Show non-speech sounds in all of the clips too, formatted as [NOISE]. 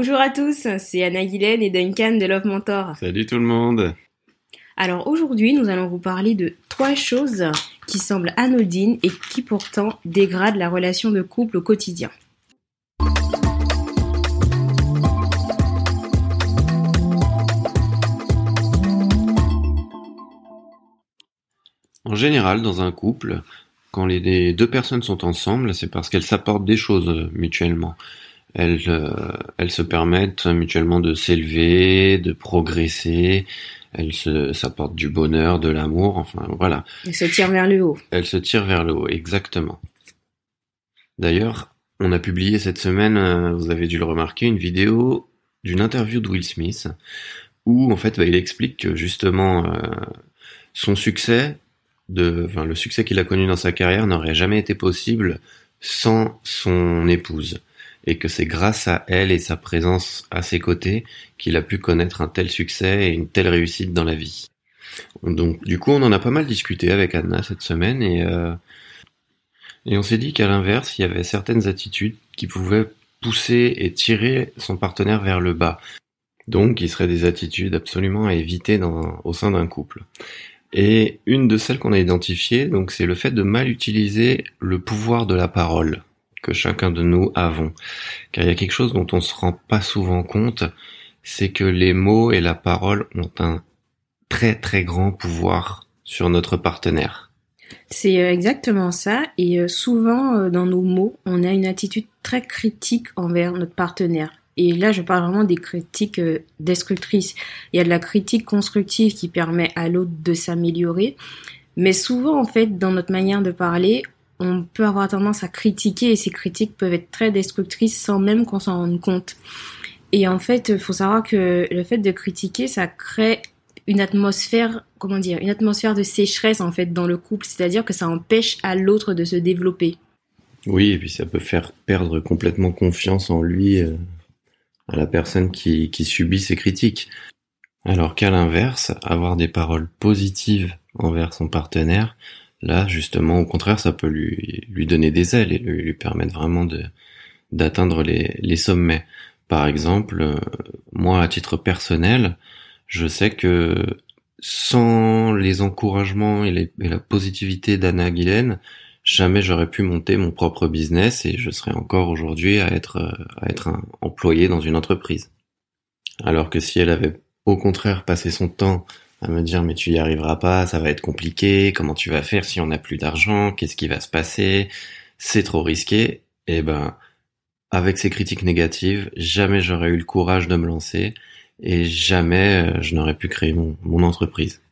Bonjour à tous, c'est Anna Guylaine et Duncan de Love Mentor. Salut tout le monde. Alors aujourd'hui, nous allons vous parler de trois choses qui semblent anodines et qui pourtant dégradent la relation de couple au quotidien. En général, dans un couple, quand les deux personnes sont ensemble, c'est parce qu'elles s'apportent des choses mutuellement. Elles, euh, elles se permettent mutuellement de s'élever, de progresser. Elles s'apportent du bonheur, de l'amour, enfin voilà. Elles se tirent vers le haut. Elles se tirent vers le haut, exactement. D'ailleurs, on a publié cette semaine, euh, vous avez dû le remarquer, une vidéo d'une interview de Will Smith où en fait bah, il explique que justement euh, son succès, de, enfin, le succès qu'il a connu dans sa carrière n'aurait jamais été possible sans son épouse et que c'est grâce à elle et sa présence à ses côtés qu'il a pu connaître un tel succès et une telle réussite dans la vie. Donc du coup on en a pas mal discuté avec Anna cette semaine et, euh, et on s'est dit qu'à l'inverse il y avait certaines attitudes qui pouvaient pousser et tirer son partenaire vers le bas. Donc qui seraient des attitudes absolument à éviter au sein d'un couple. Et une de celles qu'on a identifiées, donc c'est le fait de mal utiliser le pouvoir de la parole que chacun de nous avons. Car il y a quelque chose dont on se rend pas souvent compte, c'est que les mots et la parole ont un très très grand pouvoir sur notre partenaire. C'est euh, exactement ça. Et euh, souvent, euh, dans nos mots, on a une attitude très critique envers notre partenaire. Et là, je parle vraiment des critiques destructrices. Il y a de la critique constructive qui permet à l'autre de s'améliorer. Mais souvent, en fait, dans notre manière de parler, on peut avoir tendance à critiquer et ces critiques peuvent être très destructrices sans même qu'on s'en rende compte. Et en fait, il faut savoir que le fait de critiquer, ça crée une atmosphère, comment dire, une atmosphère de sécheresse en fait dans le couple, c'est-à-dire que ça empêche à l'autre de se développer. Oui, et puis ça peut faire perdre complètement confiance en lui, euh, à la personne qui, qui subit ces critiques. Alors qu'à l'inverse, avoir des paroles positives envers son partenaire, Là, justement, au contraire, ça peut lui, lui donner des ailes et lui, permettre vraiment d'atteindre les, sommets. Par exemple, euh, moi, à titre personnel, je sais que sans les encouragements et, la positivité d'Anna Guylaine, jamais j'aurais pu monter mon propre business et je serais encore aujourd'hui à être, à être un employé dans une entreprise. Alors que si elle avait au contraire passé son temps à me dire mais tu y arriveras pas, ça va être compliqué, comment tu vas faire si on n'a plus d'argent, qu'est-ce qui va se passer, c'est trop risqué. Et eh ben avec ces critiques négatives, jamais j'aurais eu le courage de me lancer et jamais euh, je n'aurais pu créer mon, mon entreprise.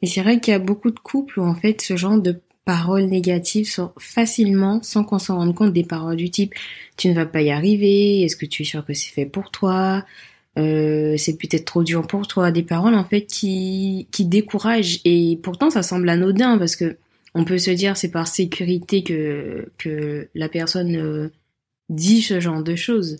Et c'est vrai qu'il y a beaucoup de couples où en fait ce genre de paroles négatives sortent facilement sans qu'on s'en rende compte des paroles du type tu ne vas pas y arriver, est-ce que tu es sûr que c'est fait pour toi, euh, c'est peut-être trop dur pour toi, des paroles en fait qui qui découragent. Et pourtant ça semble anodin parce que on peut se dire c'est par sécurité que que la personne euh, dit ce genre de choses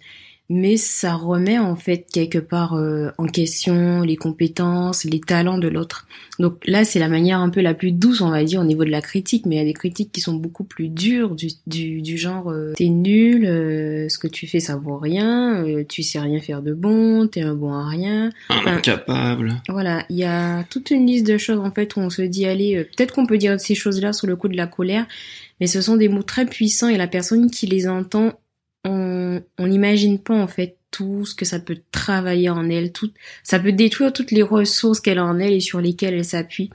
mais ça remet en fait quelque part euh, en question les compétences, les talents de l'autre. Donc là, c'est la manière un peu la plus douce, on va dire, au niveau de la critique, mais il y a des critiques qui sont beaucoup plus dures, du, du, du genre euh, t'es nul, euh, ce que tu fais ça vaut rien, tu sais rien faire de bon, t'es un bon à rien. Incapable. Voilà, il y a toute une liste de choses en fait où on se dit allez, peut-être qu'on peut dire ces choses-là sur le coup de la colère, mais ce sont des mots très puissants et la personne qui les entend on n'imagine pas en fait tout ce que ça peut travailler en elle, tout, ça peut détruire toutes les ressources qu'elle a en elle et sur lesquelles elle s'appuie.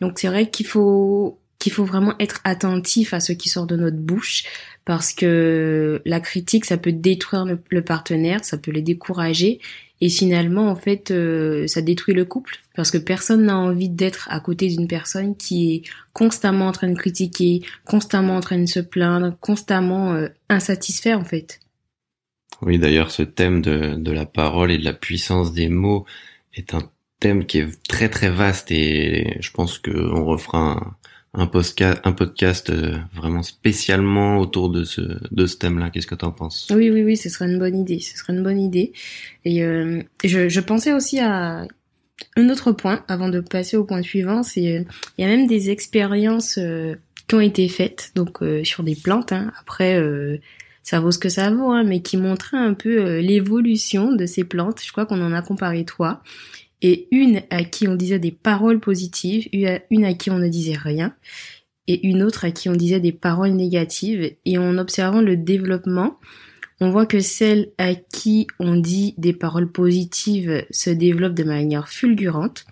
Donc c'est vrai qu'il faut qu'il faut vraiment être attentif à ce qui sort de notre bouche parce que la critique ça peut détruire le partenaire, ça peut les décourager et finalement, en fait, euh, ça détruit le couple parce que personne n'a envie d'être à côté d'une personne qui est constamment en train de critiquer, constamment en train de se plaindre, constamment euh, insatisfait en fait. Oui, d'ailleurs, ce thème de, de la parole et de la puissance des mots est un thème qui est très très vaste et je pense qu'on refera un, un podcast, un podcast euh, vraiment spécialement autour de ce, de ce thème-là. Qu'est-ce que tu en penses? Oui, oui, oui, ce serait une bonne idée. Ce serait une bonne idée. Et euh, je, je pensais aussi à un autre point avant de passer au point suivant. C'est euh, il y a même des expériences qui ont été faites donc sur des plantes. Hein. Après, ça vaut ce que ça vaut, hein, mais qui montrait un peu euh, l'évolution de ces plantes. Je crois qu'on en a comparé trois. Et une à qui on disait des paroles positives, une à qui on ne disait rien, et une autre à qui on disait des paroles négatives. Et en observant le développement, on voit que celle à qui on dit des paroles positives se développe de manière fulgurante.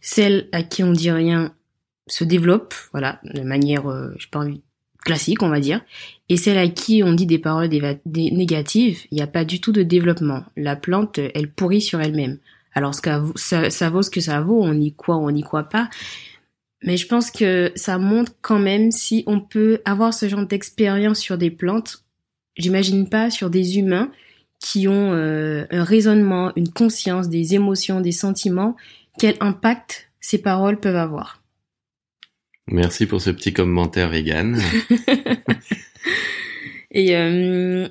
Celle à qui on dit rien se développe, voilà, de manière, euh, je pas classique, on va dire. Et celle à qui on dit des paroles négatives, il n'y a pas du tout de développement. La plante, elle pourrit sur elle-même. Alors ça, ça vaut ce que ça vaut, on y croit ou on n'y croit pas. Mais je pense que ça montre quand même si on peut avoir ce genre d'expérience sur des plantes, j'imagine pas sur des humains qui ont euh, un raisonnement, une conscience, des émotions, des sentiments, quel impact ces paroles peuvent avoir. Merci pour ce petit commentaire vegan. [LAUGHS] Et euh,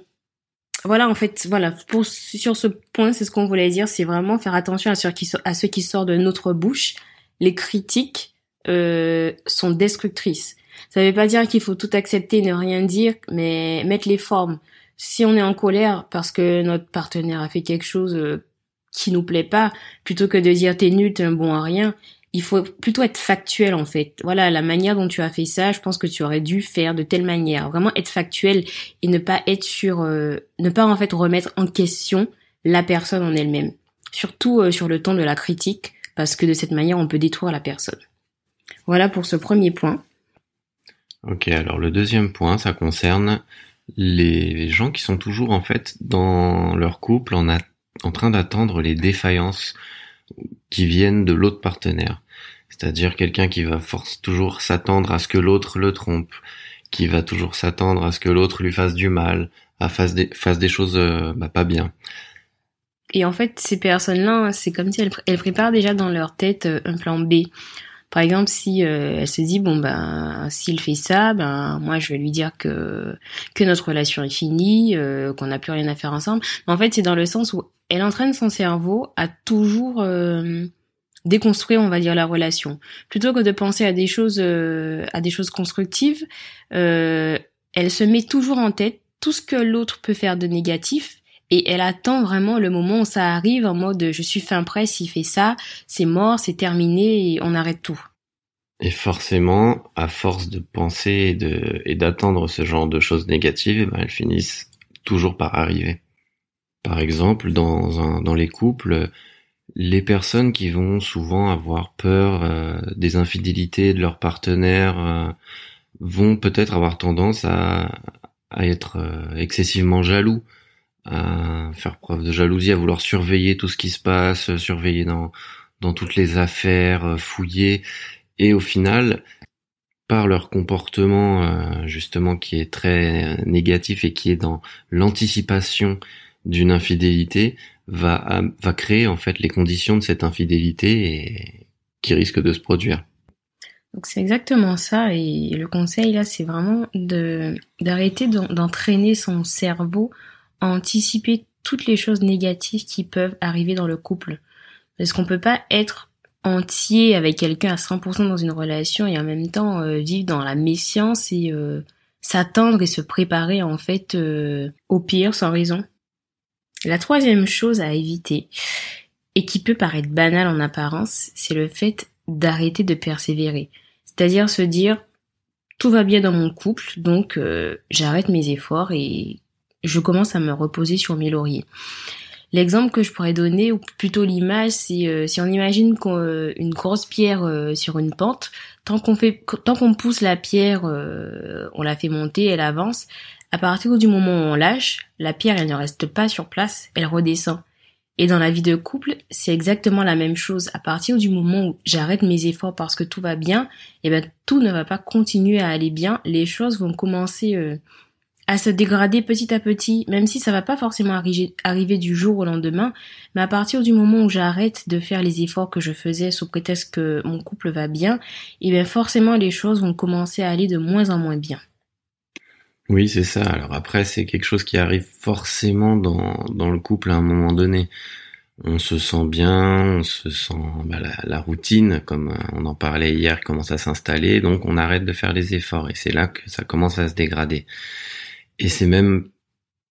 voilà, en fait, voilà, pour, sur ce point, c'est ce qu'on voulait dire, c'est vraiment faire attention à ce qui, à sort de notre bouche. Les critiques euh, sont destructrices. Ça veut pas dire qu'il faut tout accepter, ne rien dire, mais mettre les formes. Si on est en colère parce que notre partenaire a fait quelque chose euh, qui nous plaît pas, plutôt que de dire t'es nul, t'es un bon à rien, il faut plutôt être factuel en fait. Voilà, la manière dont tu as fait ça, je pense que tu aurais dû faire de telle manière. Vraiment être factuel et ne pas être sur, euh, ne pas en fait remettre en question la personne en elle-même. Surtout euh, sur le ton de la critique, parce que de cette manière on peut détruire la personne. Voilà pour ce premier point. Ok, alors le deuxième point, ça concerne les gens qui sont toujours en fait dans leur couple en train d'attendre les défaillances qui viennent de l'autre partenaire. C'est-à-dire quelqu'un qui va force toujours s'attendre à ce que l'autre le trompe, qui va toujours s'attendre à ce que l'autre lui fasse du mal, à fasse des, choses euh, bah, pas bien. Et en fait, ces personnes-là, c'est comme si elles, elles, préparent déjà dans leur tête euh, un plan B. Par exemple, si euh, elle se dit bon ben s'il fait ça, ben moi je vais lui dire que que notre relation est finie, qu'on n'a plus rien à faire ensemble. Mais en fait, c'est dans le sens où elle entraîne son cerveau à toujours euh, déconstruire, on va dire, la relation. Plutôt que de penser à des choses, euh, à des choses constructives, euh, elle se met toujours en tête tout ce que l'autre peut faire de négatif et elle attend vraiment le moment où ça arrive en mode je suis fin prêt, s'il fait ça, c'est mort, c'est terminé et on arrête tout. Et forcément, à force de penser et d'attendre ce genre de choses négatives, eh ben, elles finissent toujours par arriver. Par exemple, dans, dans les couples, les personnes qui vont souvent avoir peur euh, des infidélités de leur partenaire euh, vont peut-être avoir tendance à, à être euh, excessivement jaloux, à faire preuve de jalousie, à vouloir surveiller tout ce qui se passe, surveiller dans, dans toutes les affaires, fouiller, et au final, par leur comportement justement qui est très négatif et qui est dans l'anticipation d'une infidélité va, va créer en fait les conditions de cette infidélité et qui risque de se produire. Donc c'est exactement ça et le conseil là c'est vraiment de d'arrêter d'entraîner son cerveau anticiper toutes les choses négatives qui peuvent arriver dans le couple. Parce qu'on peut pas être entier avec quelqu'un à 100% dans une relation et en même temps euh, vivre dans la méfiance et euh, s'attendre et se préparer en fait euh, au pire sans raison. La troisième chose à éviter, et qui peut paraître banale en apparence, c'est le fait d'arrêter de persévérer. C'est-à-dire se dire tout va bien dans mon couple, donc j'arrête mes efforts et je commence à me reposer sur mes lauriers. L'exemple que je pourrais donner, ou plutôt l'image, c'est euh, si on imagine euh, une grosse pierre sur une pente, tant qu'on fait, tant qu'on pousse la pierre, on la fait monter, elle avance. À partir du moment où on lâche, la pierre, elle ne reste pas sur place, elle redescend. Et dans la vie de couple, c'est exactement la même chose. À partir du moment où j'arrête mes efforts parce que tout va bien, eh ben tout ne va pas continuer à aller bien. Les choses vont commencer euh, à se dégrader petit à petit, même si ça va pas forcément arriver, du jour au lendemain. Mais à partir du moment où j'arrête de faire les efforts que je faisais sous prétexte que mon couple va bien, eh bien forcément les choses vont commencer à aller de moins en moins bien. Oui, c'est ça. Alors après, c'est quelque chose qui arrive forcément dans, dans le couple à un moment donné. On se sent bien, on se sent bah, la, routine, comme on en parlait hier, commence à s'installer, donc on arrête de faire les efforts et c'est là que ça commence à se dégrader. Et c'est même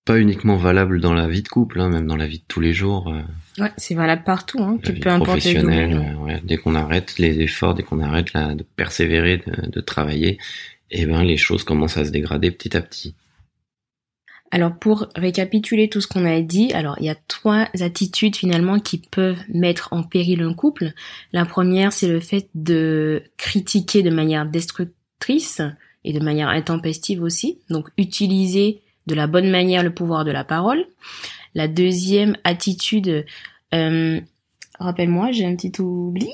pas uniquement valable dans la vie de couple, hein, même dans la vie de tous les jours. Euh, ouais, c'est valable partout, hein, peu importe le domaine. Euh, dès qu'on arrête les efforts, dès qu'on arrête là, de persévérer, de, de travailler, eh ben les choses commencent à se dégrader petit à petit. Alors pour récapituler tout ce qu'on a dit, alors il y a trois attitudes finalement qui peuvent mettre en péril un couple. La première, c'est le fait de critiquer de manière destructrice et de manière intempestive aussi. Donc utiliser de la bonne manière le pouvoir de la parole. La deuxième attitude, euh, rappelle-moi, j'ai un petit oubli.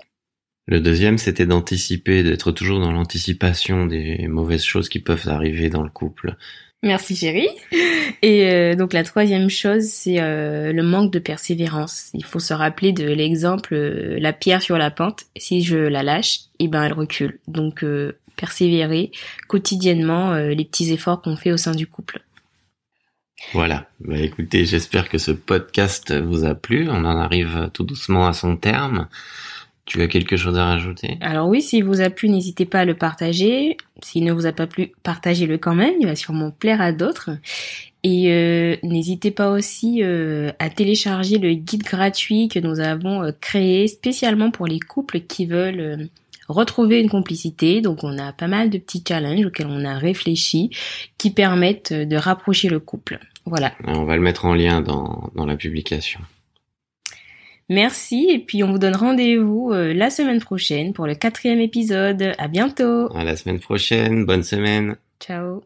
Le deuxième, c'était d'anticiper, d'être toujours dans l'anticipation des mauvaises choses qui peuvent arriver dans le couple. Merci chérie. Et euh, donc la troisième chose, c'est euh, le manque de persévérance. Il faut se rappeler de l'exemple la pierre sur la pente. Si je la lâche, eh ben elle recule. Donc persévérer quotidiennement les petits efforts qu'on fait au sein du couple. Voilà. Bah, écoutez, j'espère que ce podcast vous a plu. On en arrive tout doucement à son terme. Tu as quelque chose à rajouter? Alors oui, s'il vous a plu, n'hésitez pas à le partager. S'il ne vous a pas plu, partagez-le quand même. Il va sûrement plaire à d'autres. Et euh, n'hésitez pas aussi euh, à télécharger le guide gratuit que nous avons euh, créé spécialement pour les couples qui veulent retrouver une complicité. Donc on a pas mal de petits challenges auxquels on a réfléchi qui permettent de rapprocher le couple. Voilà. On va le mettre en lien dans, dans la publication. Merci et puis on vous donne rendez-vous euh, la semaine prochaine pour le quatrième épisode. À bientôt. À la semaine prochaine. Bonne semaine. Ciao.